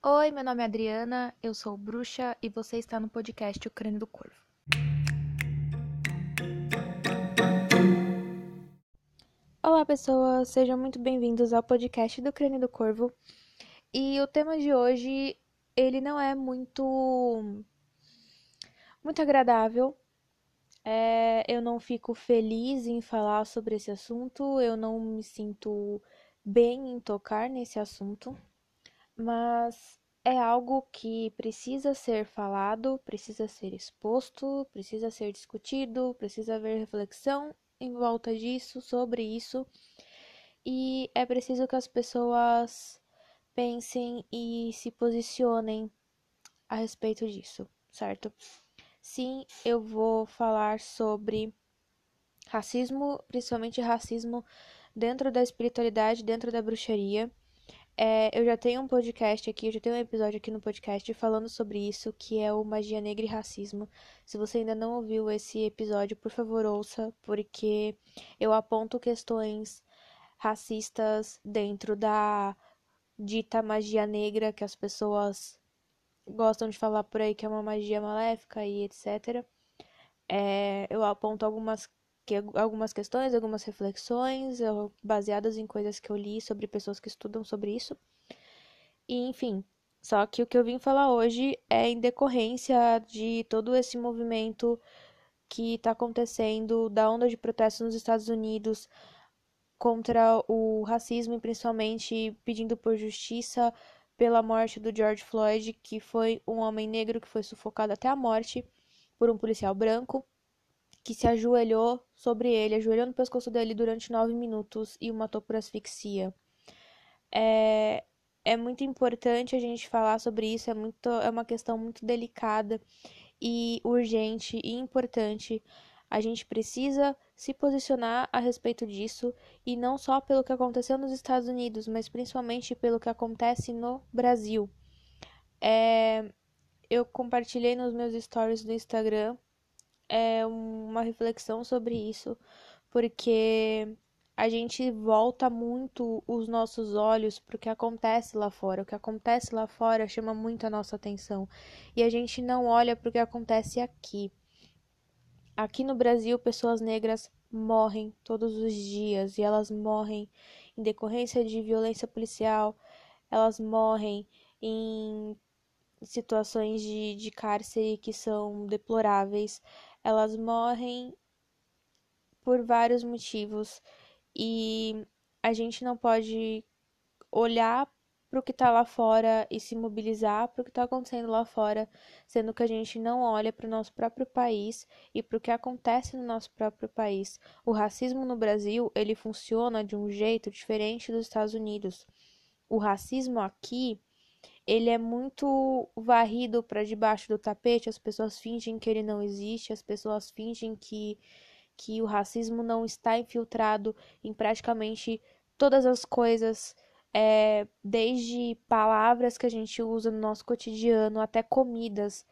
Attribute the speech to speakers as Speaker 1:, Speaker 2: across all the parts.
Speaker 1: Oi, meu nome é Adriana, eu sou bruxa e você está no podcast O Crânio do Corvo. Olá, pessoas, sejam muito bem-vindos ao podcast do Crânio do Corvo. E o tema de hoje, ele não é muito muito agradável. É, eu não fico feliz em falar sobre esse assunto, eu não me sinto bem em tocar nesse assunto, mas é algo que precisa ser falado, precisa ser exposto, precisa ser discutido, precisa haver reflexão em volta disso, sobre isso, e é preciso que as pessoas pensem e se posicionem a respeito disso, certo? Sim, eu vou falar sobre racismo, principalmente racismo dentro da espiritualidade, dentro da bruxaria. É, eu já tenho um podcast aqui, eu já tenho um episódio aqui no podcast falando sobre isso, que é o Magia Negra e Racismo. Se você ainda não ouviu esse episódio, por favor, ouça, porque eu aponto questões racistas dentro da dita magia negra que as pessoas gostam de falar por aí que é uma magia maléfica e etc. É, eu aponto algumas, que, algumas questões, algumas reflexões baseadas em coisas que eu li sobre pessoas que estudam sobre isso. E, enfim, só que o que eu vim falar hoje é em decorrência de todo esse movimento que está acontecendo da onda de protestos nos Estados Unidos contra o racismo e principalmente pedindo por justiça pela morte do George Floyd, que foi um homem negro que foi sufocado até a morte por um policial branco, que se ajoelhou sobre ele, ajoelhou no pescoço dele durante nove minutos e o matou por asfixia. É, é muito importante a gente falar sobre isso, é, muito, é uma questão muito delicada e urgente e importante a gente precisa se posicionar a respeito disso e não só pelo que aconteceu nos Estados Unidos, mas principalmente pelo que acontece no Brasil. É, eu compartilhei nos meus stories do Instagram é, uma reflexão sobre isso, porque a gente volta muito os nossos olhos para o que acontece lá fora. O que acontece lá fora chama muito a nossa atenção e a gente não olha para o que acontece aqui. Aqui no Brasil, pessoas negras morrem todos os dias e elas morrem em decorrência de violência policial, elas morrem em situações de, de cárcere que são deploráveis, elas morrem por vários motivos e a gente não pode olhar para o que está lá fora e se mobilizar para o que está acontecendo lá fora, sendo que a gente não olha para o nosso próprio país e para o que acontece no nosso próprio país. O racismo no Brasil ele funciona de um jeito diferente dos Estados Unidos. O racismo aqui ele é muito varrido para debaixo do tapete, as pessoas fingem que ele não existe, as pessoas fingem que, que o racismo não está infiltrado em praticamente todas as coisas é, desde palavras que a gente usa no nosso cotidiano até comidas.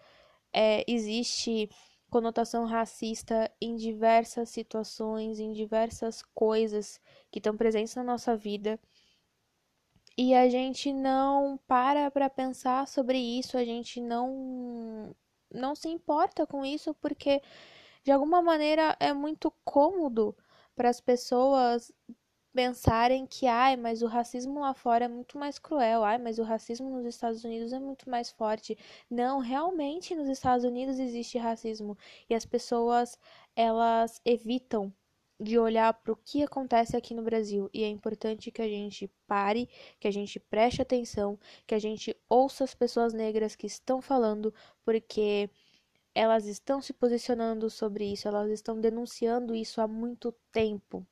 Speaker 1: É, existe conotação racista em diversas situações, em diversas coisas que estão presentes na nossa vida. E a gente não para para pensar sobre isso, a gente não não se importa com isso porque de alguma maneira é muito cômodo para as pessoas pensarem que, ai, mas o racismo lá fora é muito mais cruel, ai, mas o racismo nos Estados Unidos é muito mais forte. Não, realmente nos Estados Unidos existe racismo e as pessoas elas evitam de olhar para o que acontece aqui no Brasil e é importante que a gente pare, que a gente preste atenção, que a gente ouça as pessoas negras que estão falando, porque elas estão se posicionando sobre isso, elas estão denunciando isso há muito tempo.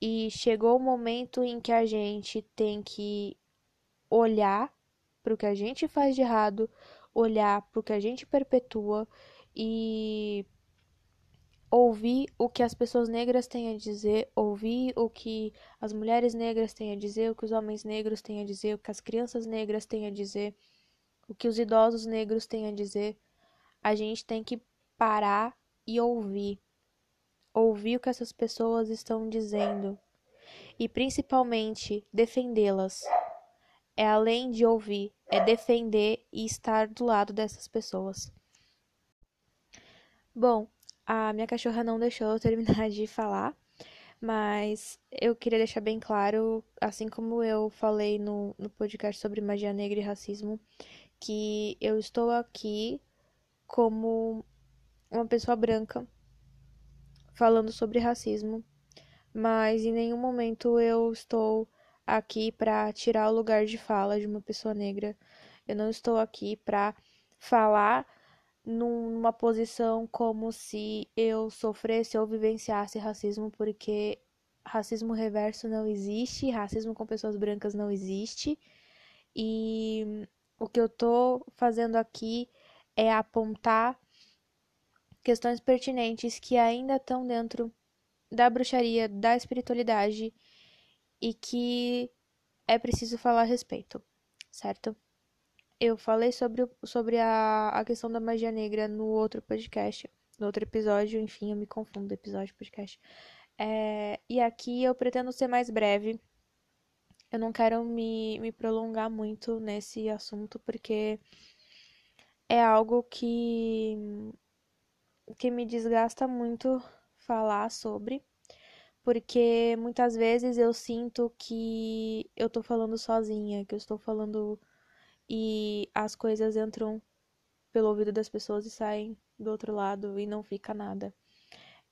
Speaker 1: E chegou o momento em que a gente tem que olhar para o que a gente faz de errado, olhar para o que a gente perpetua e ouvir o que as pessoas negras têm a dizer, ouvir o que as mulheres negras têm a dizer, o que os homens negros têm a dizer, o que as crianças negras têm a dizer, o que os idosos negros têm a dizer. A gente tem que parar e ouvir ouvir o que essas pessoas estão dizendo e principalmente defendê-las. É além de ouvir, é defender e estar do lado dessas pessoas. Bom, a minha cachorra não deixou eu terminar de falar, mas eu queria deixar bem claro, assim como eu falei no, no podcast sobre magia negra e racismo, que eu estou aqui como uma pessoa branca falando sobre racismo, mas em nenhum momento eu estou aqui para tirar o lugar de fala de uma pessoa negra. Eu não estou aqui para falar numa posição como se eu sofresse ou vivenciasse racismo, porque racismo reverso não existe, racismo com pessoas brancas não existe. E o que eu tô fazendo aqui é apontar questões pertinentes que ainda estão dentro da bruxaria, da espiritualidade e que é preciso falar a respeito, certo? Eu falei sobre, sobre a, a questão da magia negra no outro podcast, no outro episódio, enfim, eu me confundo, episódio, podcast. É, e aqui eu pretendo ser mais breve. Eu não quero me, me prolongar muito nesse assunto, porque é algo que, que me desgasta muito falar sobre porque muitas vezes eu sinto que eu tô falando sozinha, que eu estou falando e as coisas entram pelo ouvido das pessoas e saem do outro lado e não fica nada.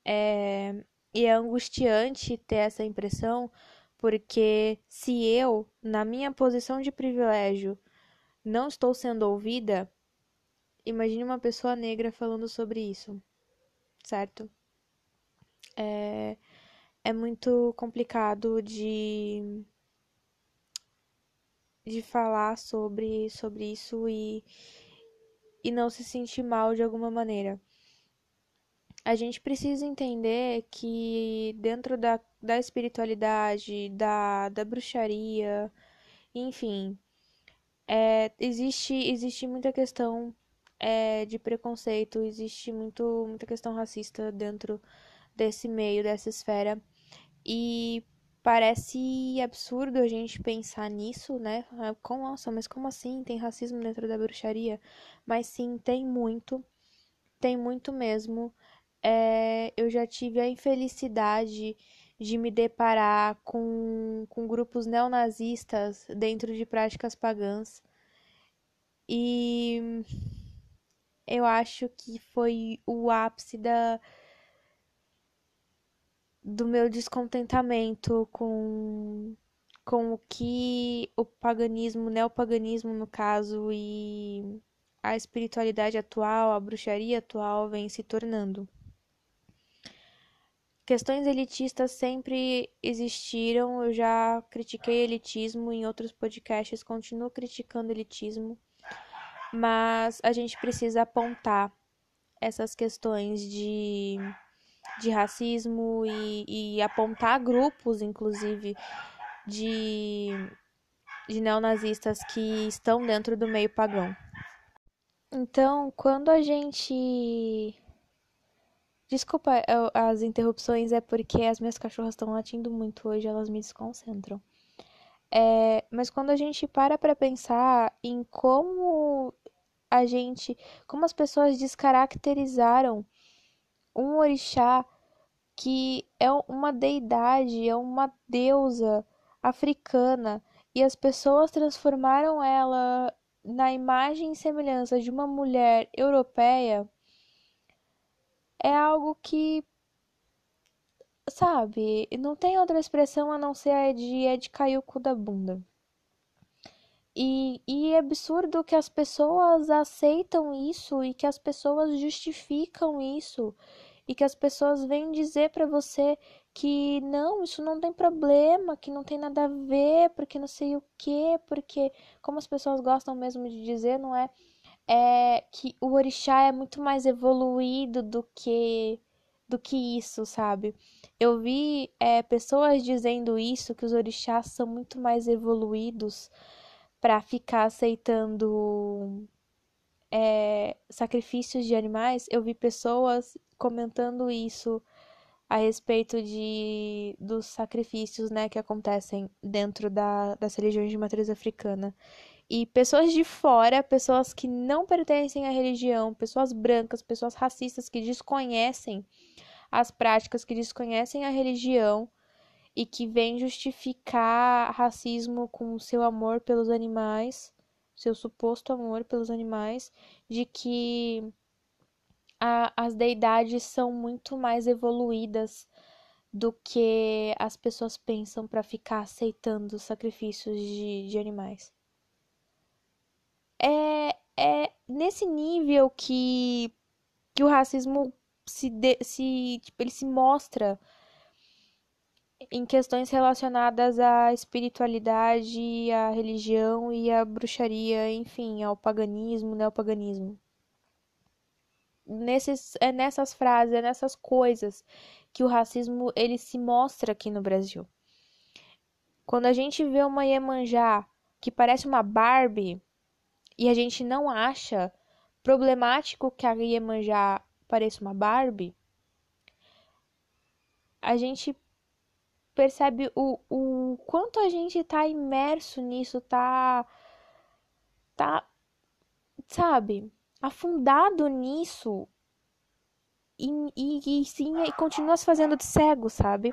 Speaker 1: É... E é angustiante ter essa impressão, porque se eu, na minha posição de privilégio, não estou sendo ouvida, imagine uma pessoa negra falando sobre isso, certo? É é muito complicado de de falar sobre sobre isso e e não se sentir mal de alguma maneira. A gente precisa entender que dentro da, da espiritualidade, da, da bruxaria, enfim, é, existe, existe muita questão é, de preconceito, existe muito, muita questão racista dentro desse meio, dessa esfera. E parece absurdo a gente pensar nisso, né? Ah, como, nossa, mas como assim? Tem racismo dentro da bruxaria? Mas sim, tem muito. Tem muito mesmo. É, eu já tive a infelicidade de me deparar com, com grupos neonazistas dentro de práticas pagãs. E eu acho que foi o ápice da, do meu descontentamento com, com o que o paganismo, o neopaganismo no caso, e a espiritualidade atual, a bruxaria atual vem se tornando. Questões elitistas sempre existiram, eu já critiquei elitismo em outros podcasts, continuo criticando elitismo, mas a gente precisa apontar essas questões de de racismo e, e apontar grupos, inclusive, de, de neonazistas que estão dentro do meio pagão. Então, quando a gente. Desculpa as interrupções, é porque as minhas cachorras estão latindo muito hoje, elas me desconcentram. É, mas quando a gente para para pensar em como a gente, como as pessoas descaracterizaram um orixá que é uma deidade, é uma deusa africana e as pessoas transformaram ela na imagem e semelhança de uma mulher europeia é algo que sabe, não tem outra expressão a não ser a de é de cair o cu da bunda. E, e é absurdo que as pessoas aceitam isso e que as pessoas justificam isso e que as pessoas vêm dizer para você que não, isso não tem problema, que não tem nada a ver, porque não sei o quê, porque como as pessoas gostam mesmo de dizer, não é, é que o orixá é muito mais evoluído do que do que isso, sabe? Eu vi é, pessoas dizendo isso, que os orixás são muito mais evoluídos para ficar aceitando é, sacrifícios de animais, eu vi pessoas comentando isso a respeito de dos sacrifícios, né, que acontecem dentro da, das religiões de matriz africana. E pessoas de fora, pessoas que não pertencem à religião, pessoas brancas, pessoas racistas que desconhecem as práticas, que desconhecem a religião e que vêm justificar racismo com seu amor pelos animais, seu suposto amor pelos animais, de que a, as deidades são muito mais evoluídas do que as pessoas pensam para ficar aceitando sacrifícios de, de animais. É, é nesse nível que, que o racismo se, de, se tipo, ele se mostra em questões relacionadas à espiritualidade, à religião e à bruxaria, enfim, ao paganismo, neopaganismo. Nesses, é nessas frases, é nessas coisas que o racismo ele se mostra aqui no Brasil. Quando a gente vê uma Iemanjá que parece uma Barbie, e a gente não acha problemático que a Iemanjá pareça uma Barbie, a gente percebe o, o quanto a gente tá imerso nisso, tá. tá. sabe? Afundado nisso. E, e, e sim, e continua se fazendo de cego, sabe?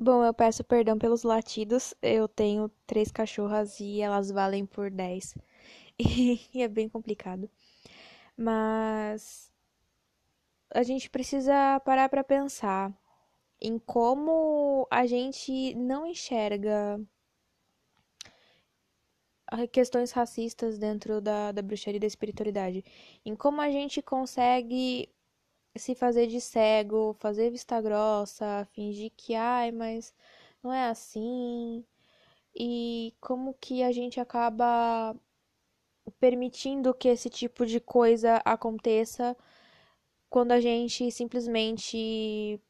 Speaker 1: Bom, eu peço perdão pelos latidos. Eu tenho três cachorras e elas valem por dez. E é bem complicado. Mas a gente precisa parar para pensar em como a gente não enxerga questões racistas dentro da, da bruxaria e da espiritualidade. Em como a gente consegue se fazer de cego, fazer vista grossa, fingir que, ai, mas não é assim. E como que a gente acaba permitindo que esse tipo de coisa aconteça quando a gente simplesmente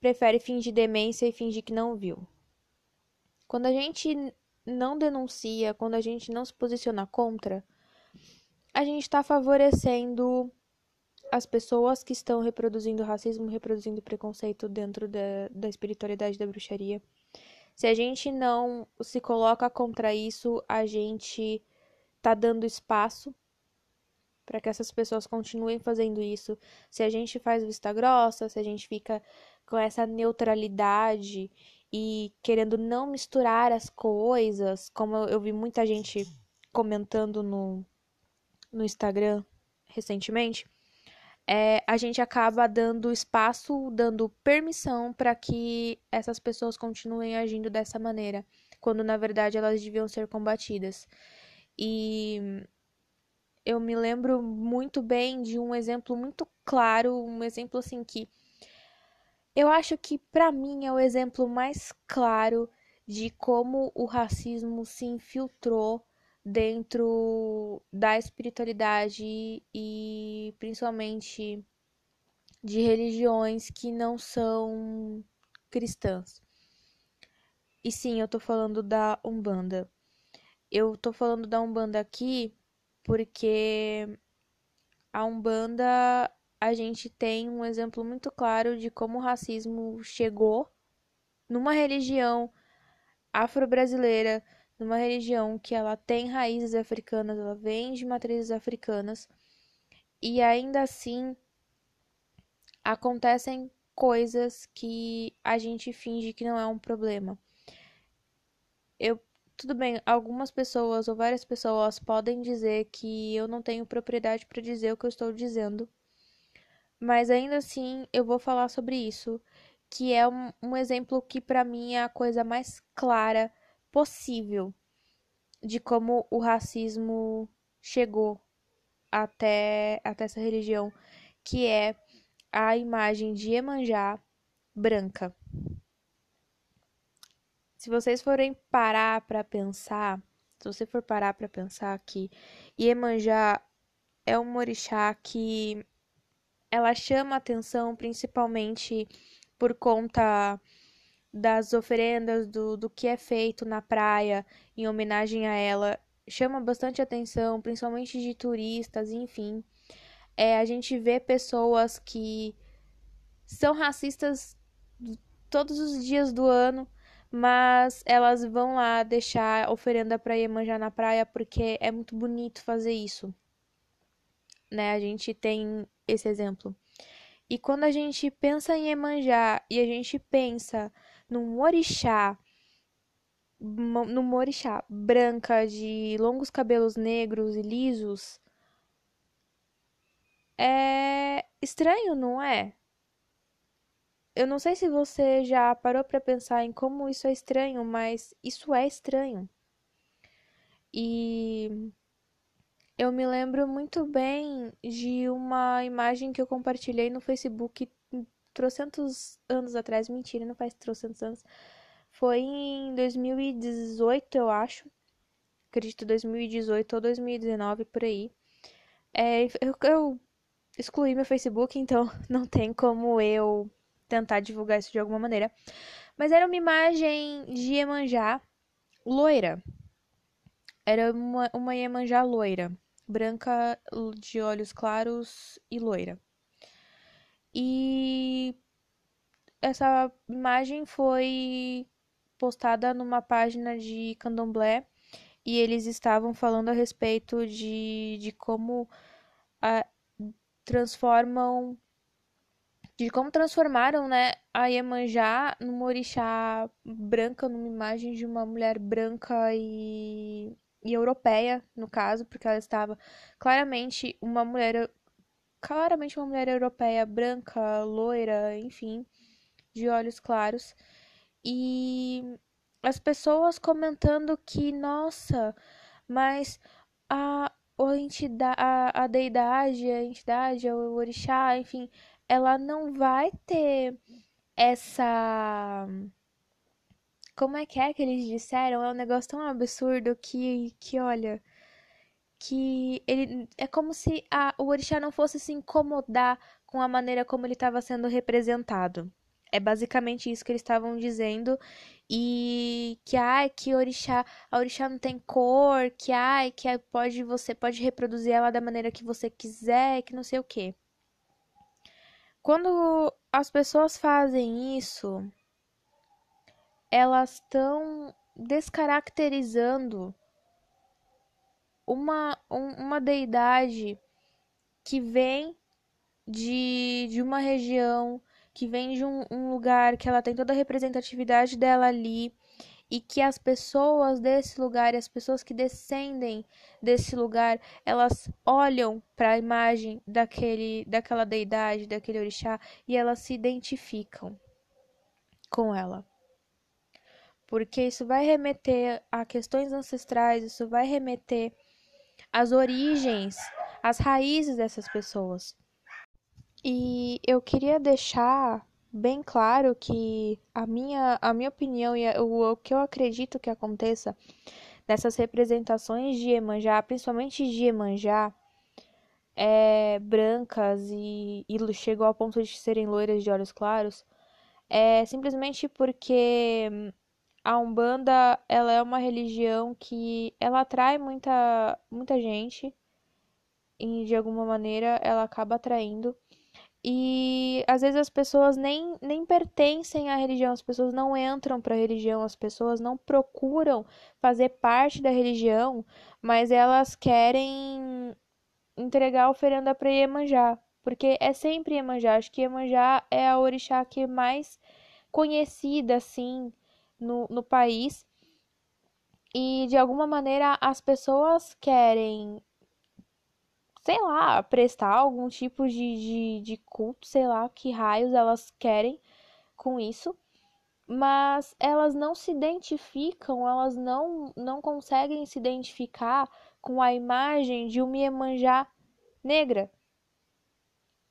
Speaker 1: prefere fingir demência e fingir que não viu. Quando a gente não denuncia, quando a gente não se posiciona contra, a gente está favorecendo as pessoas que estão reproduzindo racismo, reproduzindo preconceito dentro da, da espiritualidade da bruxaria. Se a gente não se coloca contra isso, a gente tá dando espaço para que essas pessoas continuem fazendo isso. Se a gente faz vista grossa, se a gente fica com essa neutralidade e querendo não misturar as coisas, como eu, eu vi muita gente comentando no, no Instagram recentemente, é, a gente acaba dando espaço, dando permissão para que essas pessoas continuem agindo dessa maneira, quando na verdade elas deviam ser combatidas. E eu me lembro muito bem de um exemplo muito claro, um exemplo assim que eu acho que para mim é o exemplo mais claro de como o racismo se infiltrou dentro da espiritualidade e principalmente de religiões que não são cristãs. E sim, eu tô falando da Umbanda. Eu tô falando da Umbanda aqui porque a Umbanda a gente tem um exemplo muito claro de como o racismo chegou numa religião afro-brasileira numa religião que ela tem raízes africanas, ela vem de matrizes africanas, e ainda assim acontecem coisas que a gente finge que não é um problema. Eu tudo bem, algumas pessoas ou várias pessoas podem dizer que eu não tenho propriedade para dizer o que eu estou dizendo, mas ainda assim eu vou falar sobre isso, que é um, um exemplo que para mim é a coisa mais clara possível de como o racismo chegou até, até essa religião, que é a imagem de Emanjá branca. Se vocês forem parar para pensar, se você for parar para pensar que Iemanjá é um orixá que ela chama atenção principalmente por conta das oferendas, do, do que é feito na praia em homenagem a ela, chama bastante atenção, principalmente de turistas, enfim. É, a gente vê pessoas que são racistas todos os dias do ano, mas elas vão lá deixar oferenda para Iemanjá na praia porque é muito bonito fazer isso. Né? A gente tem esse exemplo. E quando a gente pensa em Iemanjá e a gente pensa num orixá, num orixá branca de longos cabelos negros e lisos, é estranho, não é? Eu não sei se você já parou para pensar em como isso é estranho, mas isso é estranho. E eu me lembro muito bem de uma imagem que eu compartilhei no Facebook trocentos anos atrás, mentira, não faz trocentos anos. Foi em 2018, eu acho. Acredito 2018 ou 2019 por aí. É, eu, eu excluí meu Facebook, então não tem como eu tentar divulgar isso de alguma maneira. Mas era uma imagem de Iemanjá loira. Era uma, uma Iemanjá loira, branca, de olhos claros e loira. E essa imagem foi postada numa página de candomblé e eles estavam falando a respeito de, de como a, transformam de como transformaram, né, a Iemanjá numa orixá branca, numa imagem de uma mulher branca e, e europeia, no caso, porque ela estava claramente uma mulher claramente uma mulher europeia branca, loira, enfim, de olhos claros. E as pessoas comentando que, nossa, mas a, a a deidade, a entidade, o orixá, enfim, ela não vai ter essa. Como é que é que eles disseram? É um negócio tão absurdo que, que olha. Que ele. É como se a, o orixá não fosse se incomodar com a maneira como ele estava sendo representado. É basicamente isso que eles estavam dizendo. E que ai, que orixá, a orixá não tem cor, que ai, que pode você pode reproduzir ela da maneira que você quiser, que não sei o que. Quando as pessoas fazem isso, elas estão descaracterizando uma, um, uma deidade que vem de, de uma região, que vem de um, um lugar que ela tem toda a representatividade dela ali e que as pessoas desse lugar, as pessoas que descendem desse lugar, elas olham para a imagem daquele, daquela deidade, daquele orixá e elas se identificam com ela. Porque isso vai remeter a questões ancestrais, isso vai remeter às origens, às raízes dessas pessoas. E eu queria deixar bem claro que a minha, a minha opinião e o, o que eu acredito que aconteça nessas representações de Iemanjá, principalmente de Iemanjá, é, brancas e, e chegou ao ponto de serem loiras de olhos claros, é simplesmente porque a Umbanda ela é uma religião que ela atrai muita, muita gente e de alguma maneira ela acaba atraindo e às vezes as pessoas nem, nem pertencem à religião, as pessoas não entram para a religião, as pessoas não procuram fazer parte da religião, mas elas querem entregar oferenda para Iemanjá, porque é sempre Iemanjá. Acho que Iemanjá é a orixá que é mais conhecida assim no, no país. E de alguma maneira as pessoas querem sei lá, prestar algum tipo de, de, de culto, sei lá que raios elas querem com isso, mas elas não se identificam, elas não, não conseguem se identificar com a imagem de uma Iemanjá negra.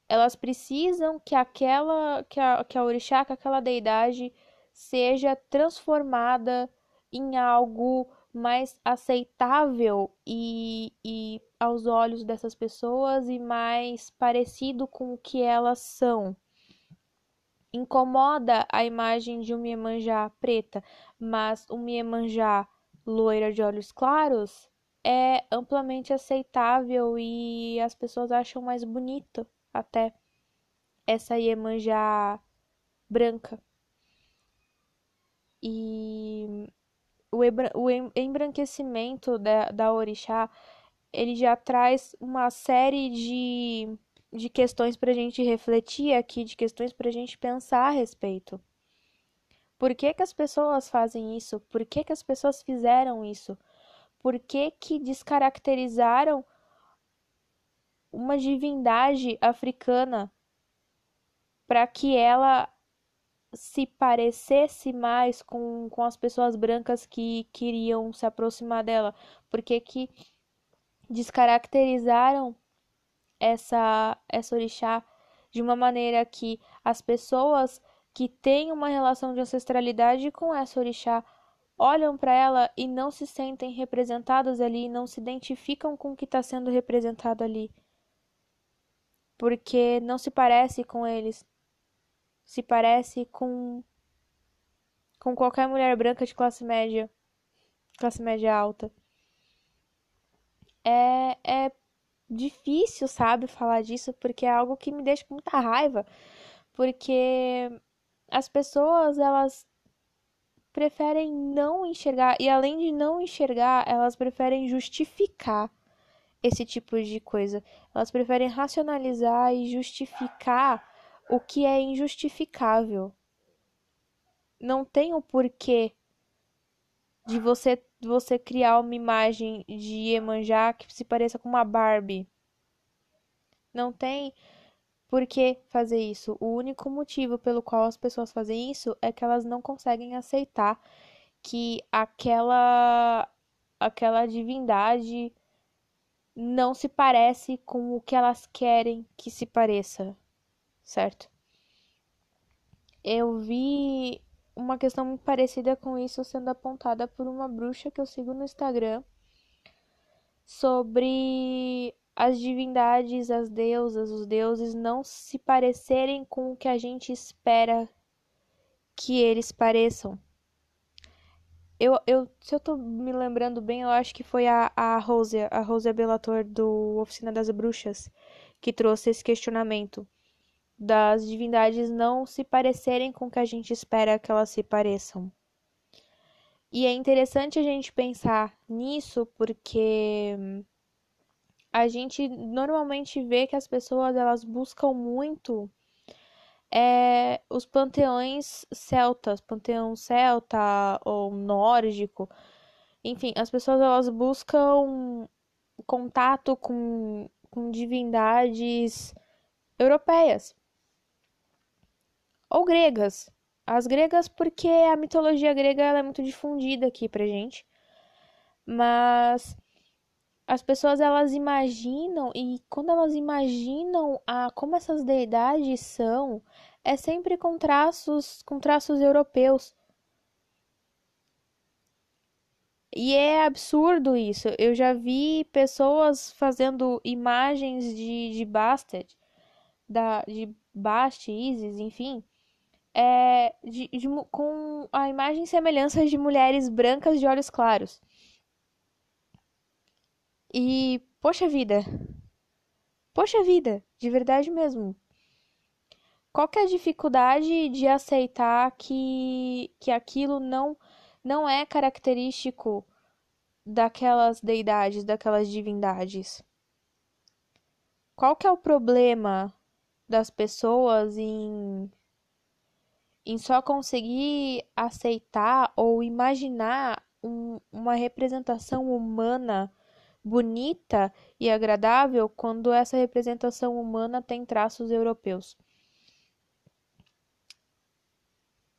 Speaker 1: Elas precisam que aquela que a, que a orixá, que aquela deidade seja transformada em algo mais aceitável e, e aos olhos dessas pessoas e mais parecido com o que elas são. Incomoda a imagem de uma Iemanjá preta, mas uma Iemanjá loira de olhos claros é amplamente aceitável e as pessoas acham mais bonito até essa Iemanjá branca. E o, o embranquecimento da, da orixá, ele já traz uma série de, de questões para a gente refletir aqui, de questões para a gente pensar a respeito. Por que, que as pessoas fazem isso? Por que, que as pessoas fizeram isso? Por que, que descaracterizaram uma divindade africana para que ela se parecesse mais com, com as pessoas brancas que queriam se aproximar dela? Por que, que descaracterizaram essa, essa orixá de uma maneira que as pessoas que têm uma relação de ancestralidade com essa orixá olham para ela e não se sentem representadas ali, não se identificam com o que está sendo representado ali. Porque não se parece com eles. Se parece com com qualquer mulher branca de classe média, classe média alta. É, é difícil, sabe, falar disso, porque é algo que me deixa com muita raiva, porque as pessoas, elas preferem não enxergar, e além de não enxergar, elas preferem justificar esse tipo de coisa. Elas preferem racionalizar e justificar o que é injustificável. Não tem o porquê de você você criar uma imagem de Iemanjá que se pareça com uma Barbie. Não tem por que fazer isso? O único motivo pelo qual as pessoas fazem isso é que elas não conseguem aceitar que aquela aquela divindade não se parece com o que elas querem que se pareça, certo? Eu vi uma questão muito parecida com isso sendo apontada por uma bruxa que eu sigo no Instagram sobre as divindades, as deusas, os deuses não se parecerem com o que a gente espera que eles pareçam. Eu, eu, se eu tô me lembrando bem, eu acho que foi a, a Rosia, a Rosia Bellator do Oficina das Bruxas, que trouxe esse questionamento das divindades não se parecerem com o que a gente espera que elas se pareçam. E é interessante a gente pensar nisso porque a gente normalmente vê que as pessoas elas buscam muito é, os panteões celtas, panteão celta ou nórdico. Enfim, as pessoas elas buscam contato com, com divindades europeias ou gregas. As gregas porque a mitologia grega ela é muito difundida aqui pra gente. Mas as pessoas elas imaginam e quando elas imaginam a como essas deidades são, é sempre com traços, com traços europeus. E é absurdo isso. Eu já vi pessoas fazendo imagens de, de Bastet, da, de Bast, Isis, enfim, é, de, de, com a imagem e semelhança de mulheres brancas de olhos claros. E, poxa vida. Poxa vida, de verdade mesmo. Qual que é a dificuldade de aceitar que, que aquilo não, não é característico daquelas deidades, daquelas divindades? Qual que é o problema das pessoas em, em só conseguir aceitar ou imaginar um, uma representação humana bonita e agradável quando essa representação humana tem traços europeus.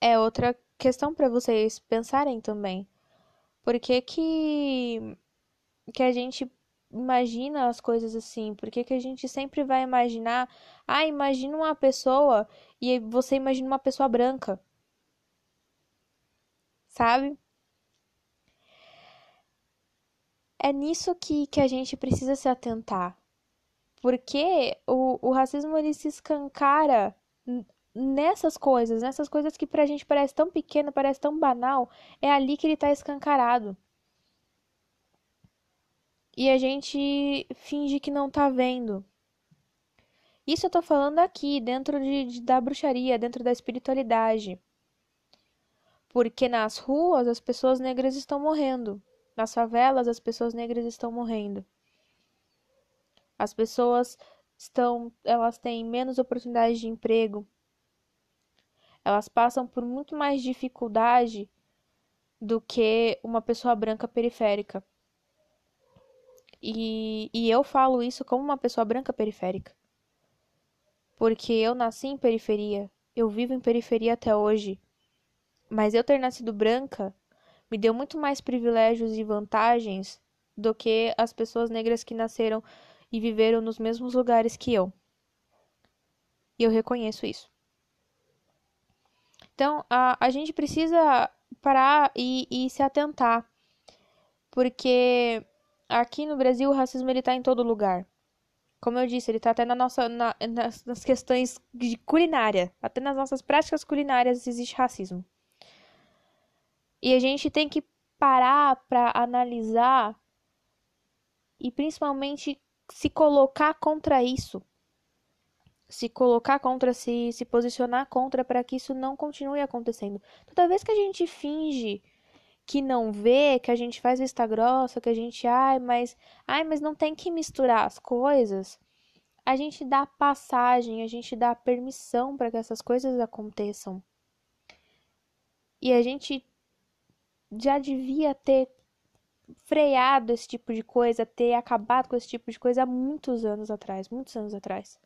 Speaker 1: É outra questão para vocês pensarem também. Por que que, que a gente imagina as coisas assim? Por que, que a gente sempre vai imaginar, ah, imagina uma pessoa e você imagina uma pessoa branca? Sabe? é nisso que, que a gente precisa se atentar. Porque o, o racismo ele se escancara nessas coisas, nessas coisas que pra gente parece tão pequena, parece tão banal, é ali que ele tá escancarado. E a gente finge que não tá vendo. Isso eu tô falando aqui, dentro de, de da bruxaria, dentro da espiritualidade. Porque nas ruas as pessoas negras estão morrendo. Nas favelas as pessoas negras estão morrendo. As pessoas estão, elas têm menos oportunidades de emprego. Elas passam por muito mais dificuldade do que uma pessoa branca periférica. E, e eu falo isso como uma pessoa branca periférica. Porque eu nasci em periferia, eu vivo em periferia até hoje. Mas eu ter nascido branca me deu muito mais privilégios e vantagens do que as pessoas negras que nasceram e viveram nos mesmos lugares que eu. E eu reconheço isso. Então, a, a gente precisa parar e, e se atentar. Porque aqui no Brasil o racismo ele tá em todo lugar. Como eu disse, ele tá até na nossa, na, nas, nas questões de culinária. Até nas nossas práticas culinárias existe racismo. E a gente tem que parar para analisar e principalmente se colocar contra isso. Se colocar contra, se, se posicionar contra para que isso não continue acontecendo. Toda vez que a gente finge que não vê, que a gente faz vista grossa, que a gente, ai, mas, ai, mas não tem que misturar as coisas. A gente dá passagem, a gente dá permissão para que essas coisas aconteçam. E a gente já devia ter freado esse tipo de coisa, ter acabado com esse tipo de coisa há muitos anos atrás, muitos anos atrás.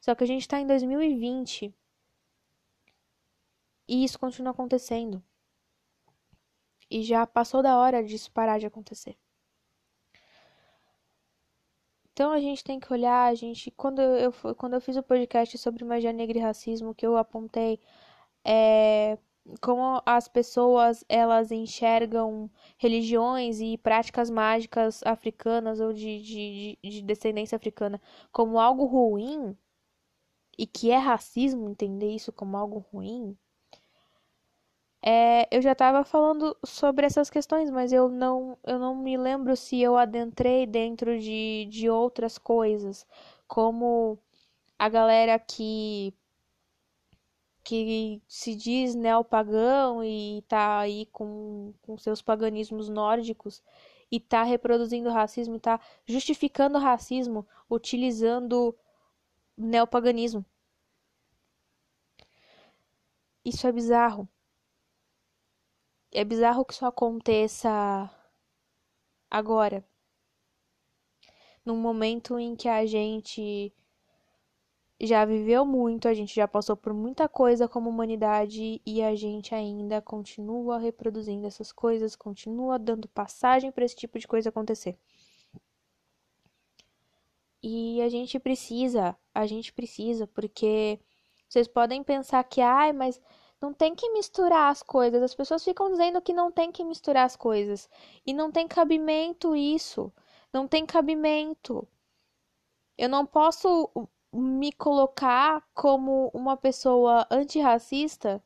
Speaker 1: Só que a gente está em 2020 e isso continua acontecendo. E já passou da hora disso parar de acontecer. Então a gente tem que olhar, a gente quando eu quando eu fiz o podcast sobre magia negra e racismo que eu apontei é como as pessoas elas enxergam religiões e práticas mágicas africanas ou de, de, de descendência africana como algo ruim e que é racismo entender isso como algo ruim é, eu já estava falando sobre essas questões, mas eu não, eu não me lembro se eu adentrei dentro de, de outras coisas, como a galera que que se diz neopagão e tá aí com, com seus paganismos nórdicos e tá reproduzindo racismo e tá justificando racismo utilizando neopaganismo. Isso é bizarro. É bizarro que isso aconteça agora. Num momento em que a gente já viveu muito, a gente já passou por muita coisa como humanidade e a gente ainda continua reproduzindo essas coisas, continua dando passagem para esse tipo de coisa acontecer. E a gente precisa, a gente precisa, porque vocês podem pensar que, ai, mas não tem que misturar as coisas. As pessoas ficam dizendo que não tem que misturar as coisas. E não tem cabimento isso. Não tem cabimento. Eu não posso me colocar como uma pessoa antirracista,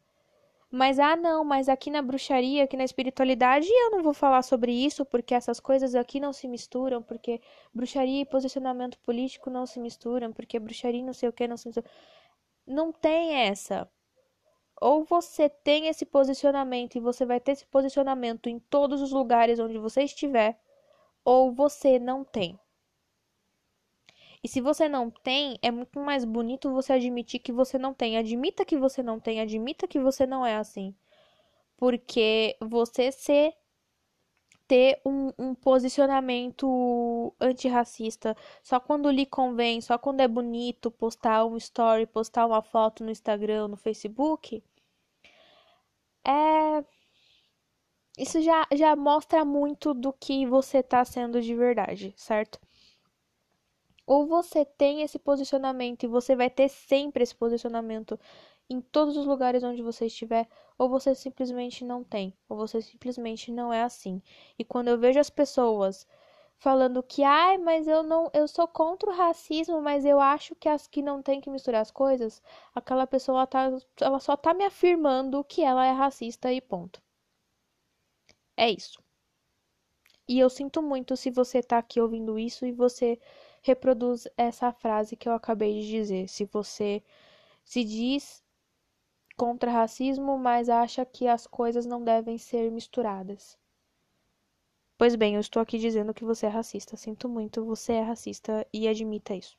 Speaker 1: mas ah não, mas aqui na bruxaria, aqui na espiritualidade, eu não vou falar sobre isso porque essas coisas aqui não se misturam, porque bruxaria e posicionamento político não se misturam, porque bruxaria não sei o que não se misturam. Não tem essa. Ou você tem esse posicionamento e você vai ter esse posicionamento em todos os lugares onde você estiver, ou você não tem. E se você não tem, é muito mais bonito você admitir que você não tem. Admita que você não tem, admita que você não é assim. Porque você ser ter um, um, posicionamento antirracista só quando lhe convém, só quando é bonito postar um story, postar uma foto no Instagram, no Facebook, é isso já, já mostra muito do que você tá sendo de verdade, certo? Ou você tem esse posicionamento e você vai ter sempre esse posicionamento em todos os lugares onde você estiver, ou você simplesmente não tem, ou você simplesmente não é assim. E quando eu vejo as pessoas falando que, ai, mas eu não, eu sou contra o racismo, mas eu acho que as que não tem que misturar as coisas, aquela pessoa tá, ela só tá me afirmando que ela é racista e ponto. É isso. E eu sinto muito se você tá aqui ouvindo isso e você reproduz essa frase que eu acabei de dizer. Se você se diz contra racismo, mas acha que as coisas não devem ser misturadas. Pois bem, eu estou aqui dizendo que você é racista. Sinto muito, você é racista e admita isso.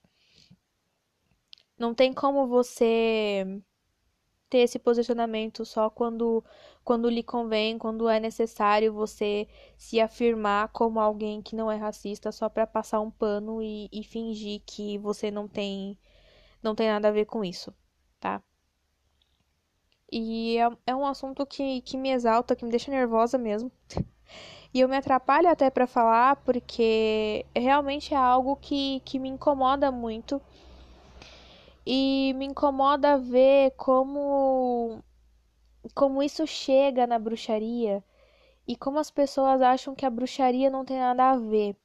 Speaker 1: Não tem como você ter esse posicionamento só quando quando lhe convém, quando é necessário você se afirmar como alguém que não é racista só para passar um pano e, e fingir que você não tem não tem nada a ver com isso, tá? E é, é um assunto que, que me exalta, que me deixa nervosa mesmo. E eu me atrapalho até para falar porque realmente é algo que, que me incomoda muito. E me incomoda ver como como isso chega na bruxaria e como as pessoas acham que a bruxaria não tem nada a ver.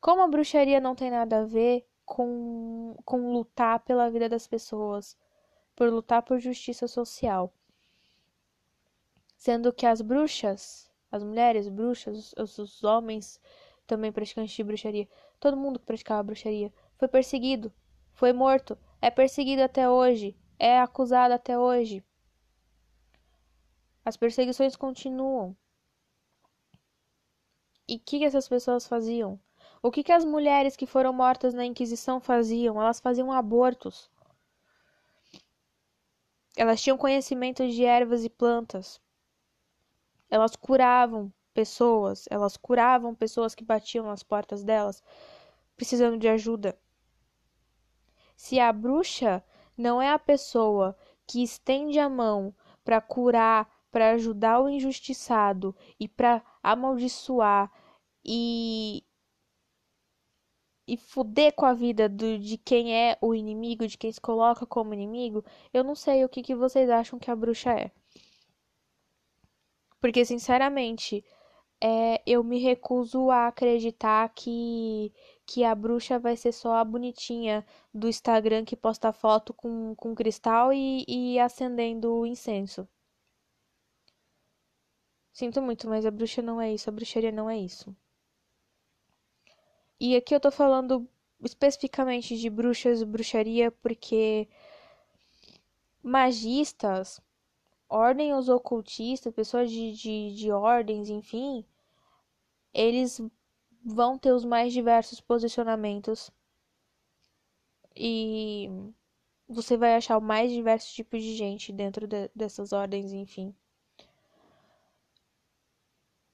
Speaker 1: Como a bruxaria não tem nada a ver com, com lutar pela vida das pessoas, por lutar por justiça social. Sendo que as bruxas, as mulheres bruxas, os, os homens também praticantes de bruxaria, todo mundo que praticava bruxaria, foi perseguido, foi morto, é perseguido até hoje, é acusado até hoje. As perseguições continuam. E o que, que essas pessoas faziam? O que, que as mulheres que foram mortas na Inquisição faziam? Elas faziam abortos. Elas tinham conhecimento de ervas e plantas. Elas curavam pessoas. Elas curavam pessoas que batiam nas portas delas, precisando de ajuda. Se a bruxa não é a pessoa que estende a mão para curar para ajudar o injustiçado e para amaldiçoar e e fuder com a vida do, de quem é o inimigo, de quem se coloca como inimigo, eu não sei o que, que vocês acham que a bruxa é. Porque, sinceramente, é, eu me recuso a acreditar que, que a bruxa vai ser só a bonitinha do Instagram que posta foto com, com cristal e, e acendendo incenso. Sinto muito, mas a bruxa não é isso, a bruxaria não é isso. E aqui eu tô falando especificamente de bruxas e bruxaria porque magistas, ordens ocultistas, pessoas de, de, de ordens, enfim, eles vão ter os mais diversos posicionamentos e você vai achar o mais diversos tipos de gente dentro de, dessas ordens, enfim.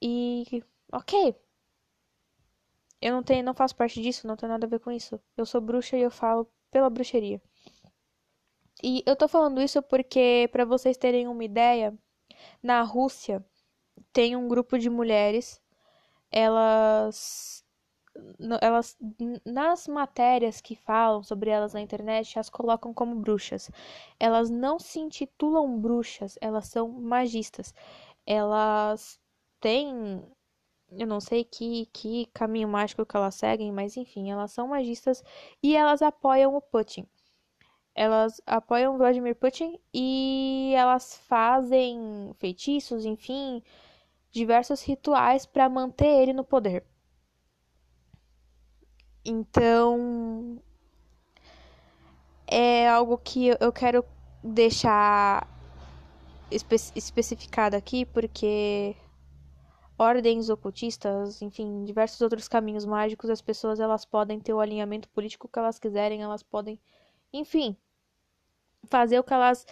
Speaker 1: E ok. Eu não tenho, não faço parte disso, não tenho nada a ver com isso. Eu sou bruxa e eu falo pela bruxaria. E eu tô falando isso porque para vocês terem uma ideia, na Rússia tem um grupo de mulheres, elas elas nas matérias que falam sobre elas na internet, as colocam como bruxas. Elas não se intitulam bruxas, elas são magistas. Elas têm. Eu não sei que, que caminho mágico que elas seguem, mas enfim, elas são magistas e elas apoiam o Putin. Elas apoiam Vladimir Putin e elas fazem feitiços, enfim, diversos rituais para manter ele no poder. Então, é algo que eu quero deixar espe especificado aqui, porque ordens ocultistas, enfim, diversos outros caminhos mágicos, as pessoas elas podem ter o alinhamento político que elas quiserem, elas podem, enfim, fazer o que elas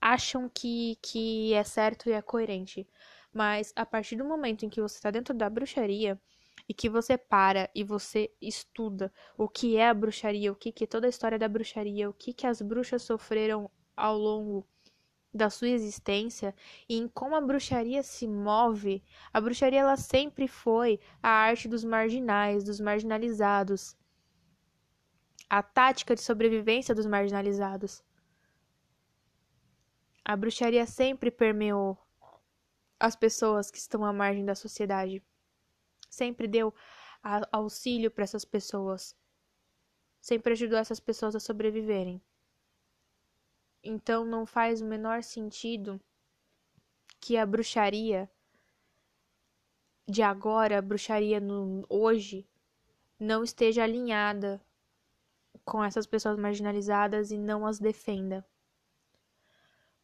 Speaker 1: acham que, que é certo e é coerente. Mas a partir do momento em que você está dentro da bruxaria e que você para e você estuda o que é a bruxaria, o que, que é toda a história da bruxaria, o que, que as bruxas sofreram ao longo da sua existência e em como a bruxaria se move, a bruxaria ela sempre foi a arte dos marginais, dos marginalizados, a tática de sobrevivência dos marginalizados. A bruxaria sempre permeou as pessoas que estão à margem da sociedade. Sempre deu auxílio para essas pessoas. Sempre ajudou essas pessoas a sobreviverem. Então não faz o menor sentido que a bruxaria de agora, a bruxaria no hoje, não esteja alinhada com essas pessoas marginalizadas e não as defenda.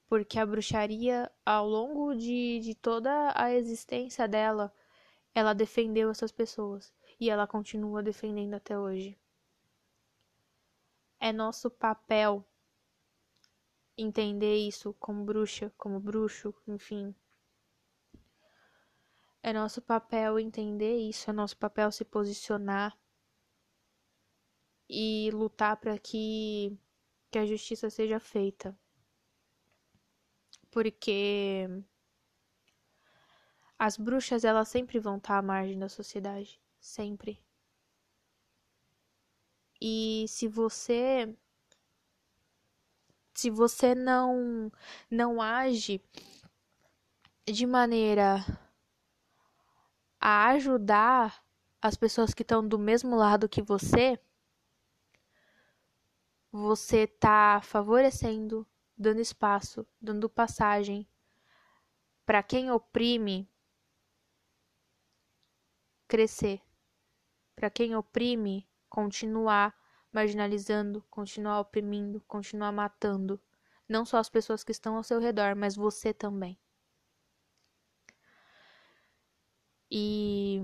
Speaker 1: Porque a bruxaria, ao longo de, de toda a existência dela, ela defendeu essas pessoas. E ela continua defendendo até hoje. É nosso papel entender isso como bruxa, como bruxo, enfim. É nosso papel entender isso, é nosso papel se posicionar e lutar para que, que a justiça seja feita. Porque as bruxas elas sempre vão estar à margem da sociedade, sempre. E se você se você não não age de maneira a ajudar as pessoas que estão do mesmo lado que você, você está favorecendo, dando espaço, dando passagem para quem oprime crescer, para quem oprime continuar marginalizando, continuar oprimindo, continuar matando. Não só as pessoas que estão ao seu redor, mas você também. E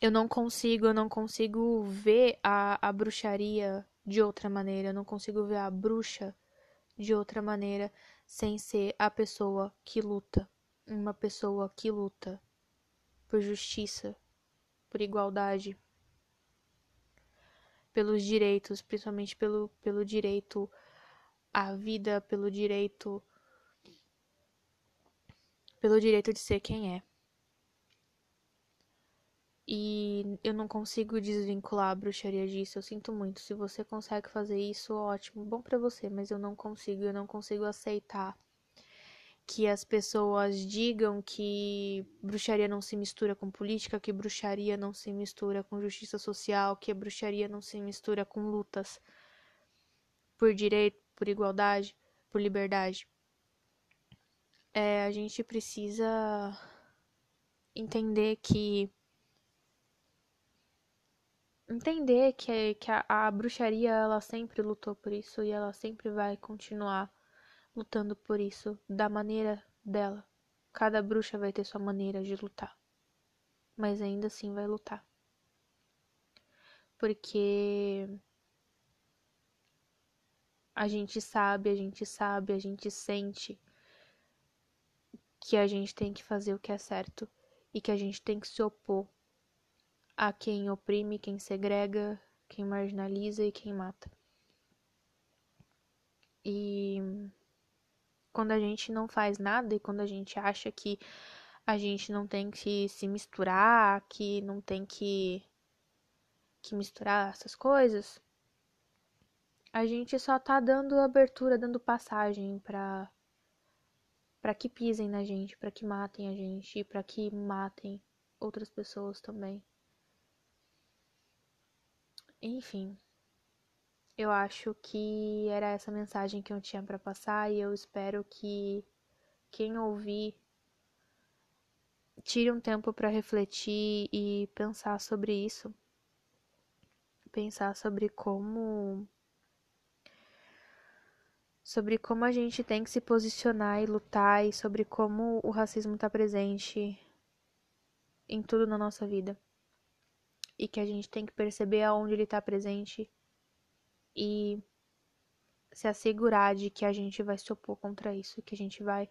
Speaker 1: eu não consigo, eu não consigo ver a, a bruxaria de outra maneira, eu não consigo ver a bruxa de outra maneira sem ser a pessoa que luta, uma pessoa que luta por justiça, por igualdade, pelos direitos, principalmente pelo, pelo direito à vida, pelo direito pelo direito de ser quem é. E eu não consigo desvincular a bruxaria disso. Eu sinto muito. Se você consegue fazer isso, ótimo, bom para você, mas eu não consigo, eu não consigo aceitar que as pessoas digam que bruxaria não se mistura com política, que bruxaria não se mistura com justiça social, que bruxaria não se mistura com lutas por direito, por igualdade, por liberdade. É, a gente precisa entender que entender que, que a, a bruxaria ela sempre lutou por isso e ela sempre vai continuar lutando por isso da maneira dela. Cada bruxa vai ter sua maneira de lutar, mas ainda assim vai lutar. Porque a gente sabe, a gente sabe, a gente sente que a gente tem que fazer o que é certo e que a gente tem que se opor a quem oprime, quem segrega, quem marginaliza e quem mata. E quando a gente não faz nada e quando a gente acha que a gente não tem que se misturar, que não tem que, que misturar essas coisas, a gente só tá dando abertura, dando passagem para para que pisem na gente, para que matem a gente, para que matem outras pessoas também. Enfim, eu acho que era essa mensagem que eu tinha para passar e eu espero que quem ouvir tire um tempo para refletir e pensar sobre isso. Pensar sobre como sobre como a gente tem que se posicionar e lutar e sobre como o racismo está presente em tudo na nossa vida. E que a gente tem que perceber aonde ele está presente e se assegurar de que a gente vai se opor contra isso, que a gente vai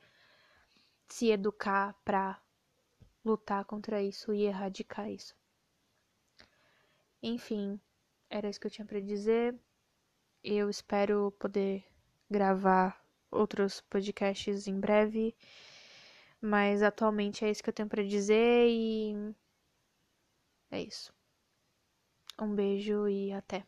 Speaker 1: se educar para lutar contra isso e erradicar isso. Enfim, era isso que eu tinha para dizer. Eu espero poder gravar outros podcasts em breve, mas atualmente é isso que eu tenho para dizer e é isso. Um beijo e até.